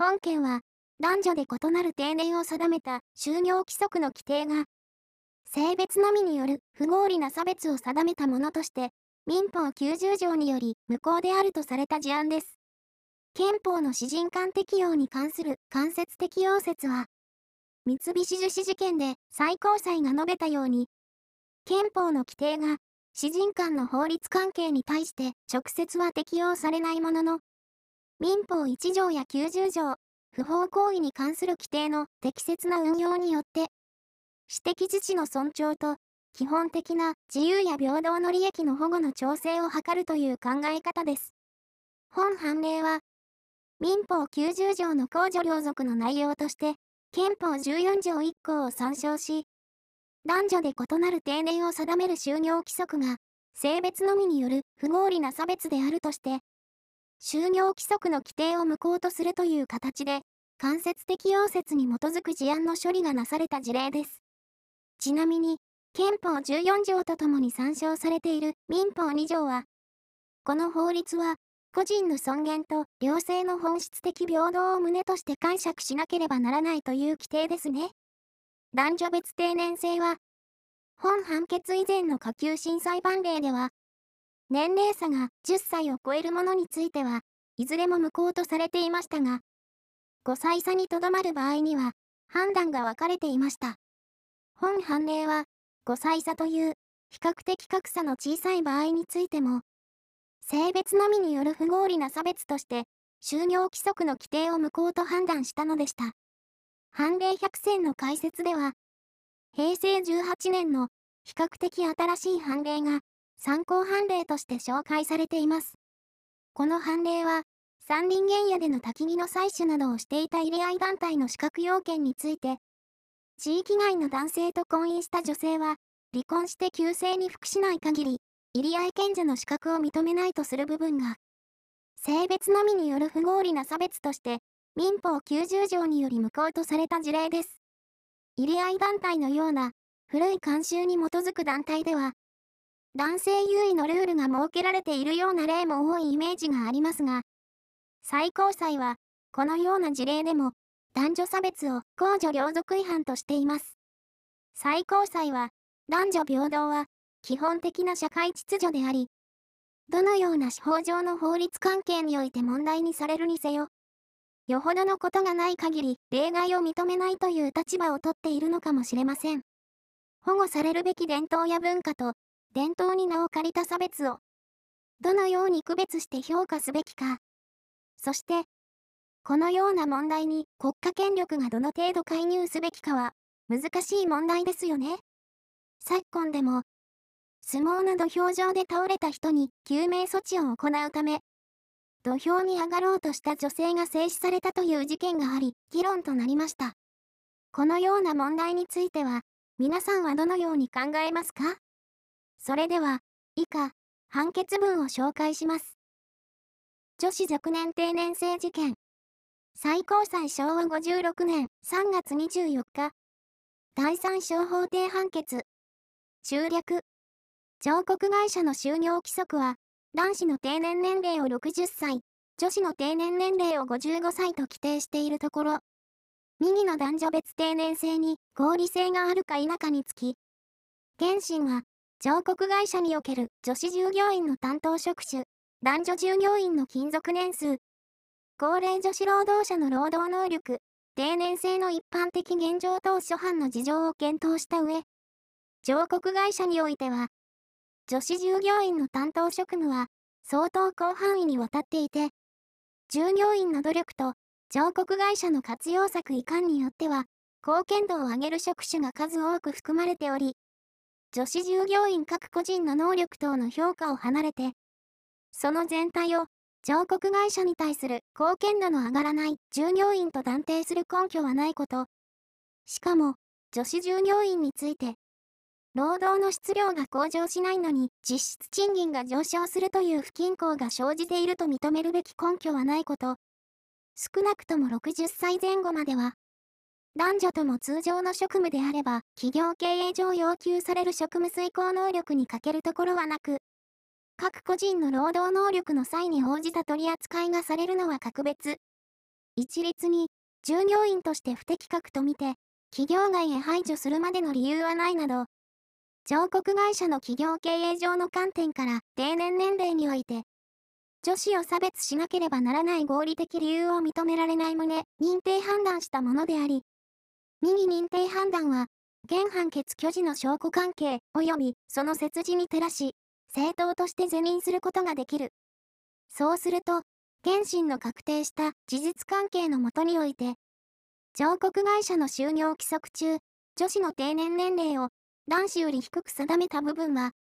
本件は、男女で異なる定年を定めた就業規則の規定が、性別のみによる不合理な差別を定めたものとして、民法90条により無効であるとされた事案です。憲法の詩人間適用に関する間接適用説は、三菱樹脂事件で最高裁が述べたように、憲法の規定が詩人間の法律関係に対して直接は適用されないものの、民法1条や90条、不法行為に関する規定の適切な運用によって、私的自治の尊重と基本的な自由や平等の利益の保護の調整を図るという考え方です。本判例は、民法90条の公序良俗の内容として、憲法14条1項を参照し、男女で異なる定年を定める就業規則が、性別のみによる不合理な差別であるとして、就業規則の規定を無効とするという形で、間接適用説に基づく事案の処理がなされた事例です。ちなみに、憲法14条とともに参照されている民法2条は、この法律は、個人の尊厳と両性の本質的平等を旨として解釈しなければならないという規定ですね。男女別定年制は、本判決以前の下級審裁判例では、年齢差が10歳を超えるものについては、いずれも無効とされていましたが、5歳差にとどまる場合には、判断が分かれていました。本判例は、5歳差という比較的格差の小さい場合についても、性別のみによる不合理な差別として、就業規則の規定を無効と判断したのでした。判例百選の解説では、平成18年の比較的新しい判例が参考判例として紹介されています。この判例は、山林原野での焚き木の採取などをしていた入れ合い団体の資格要件について、地域外の男性と婚姻した女性は、離婚して旧姓に服しない限り、入り合い賢者の資格を認めないとする部分が、性別のみによる不合理な差別として、民法90条により無効とされた事例です。入り合い団体のような、古い慣習に基づく団体では、男性優位のルールが設けられているような例も多いイメージがありますが、最高裁は、このような事例でも、男女差別を公序良俗違反としています。最高裁は、男女平等は基本的な社会秩序であり、どのような司法上の法律関係において問題にされるにせよ、よほどのことがない限り例外を認めないという立場をとっているのかもしれません。保護されるべき伝統や文化と伝統に名を借りた差別をどのように区別して評価すべきか。そしてこのような問題に国家権力がどの程度介入すべきかは難しい問題ですよね。昨今でも、相撲の土俵上で倒れた人に救命措置を行うため、土俵に上がろうとした女性が静止されたという事件があり、議論となりました。このような問題については、皆さんはどのように考えますか？それでは、以下、判決文を紹介します。女子若年定年制事件。最高裁昭和56年3月24日、第三小法廷判決。中略。上告会社の就業規則は、男子の定年年齢を60歳、女子の定年年齢を55歳と規定しているところ、右の男女別定年制に合理性があるか否かにつき、原審は、上告会社における女子従業員の担当職種、男女従業員の勤続年数、高齢女子労働者の労働能力、定年制の一般的現状等諸般の事情を検討した上、上告会社においては、女子従業員の担当職務は相当広範囲にわたっていて、従業員の努力と上告会社の活用策移管によっては、貢献度を上げる職種が数多く含まれており、女子従業員各個人の能力等の評価を離れて、その全体を上告会社に対する貢献度の上がらない従業員と断定する根拠はないこと。しかも、女子従業員について、労働の質量が向上しないのに実質賃金が上昇するという不均衡が生じていると認めるべき根拠はないこと。少なくとも60歳前後までは、男女とも通常の職務であれば、企業経営上要求される職務遂行能力に欠けるところはなく、各個人の労働能力の際に応じた取り扱いがされるのは格別。一律に従業員として不適格とみて、企業外へ排除するまでの理由はないなど、彫刻会社の企業経営上の観点から定年年齢において、女子を差別しなければならない合理的理由を認められない旨、認定判断したものであり、右認定判断は、現判決虚偽の証拠関係及びその説示に照らし、正当として是認することができる。そうすると、原審の確定した事実関係のもとにおいて、彫刻会社の就業規則中、女子の定年年齢を男子より低く定めた部分は、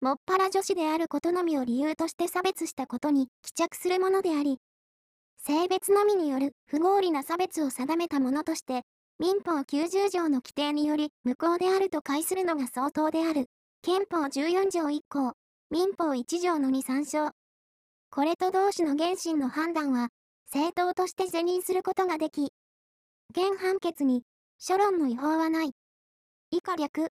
もっぱら女子であることのみを理由として差別したことに帰着するものであり、性別のみによる不合理な差別を定めたものとして、民法90条の規定により無効であると解するのが相当である。憲法14条1項、民法1条の2参照。これと同種の原審の判断は、正当として是認することができ、現判決に、諸論の違法はない。以下略、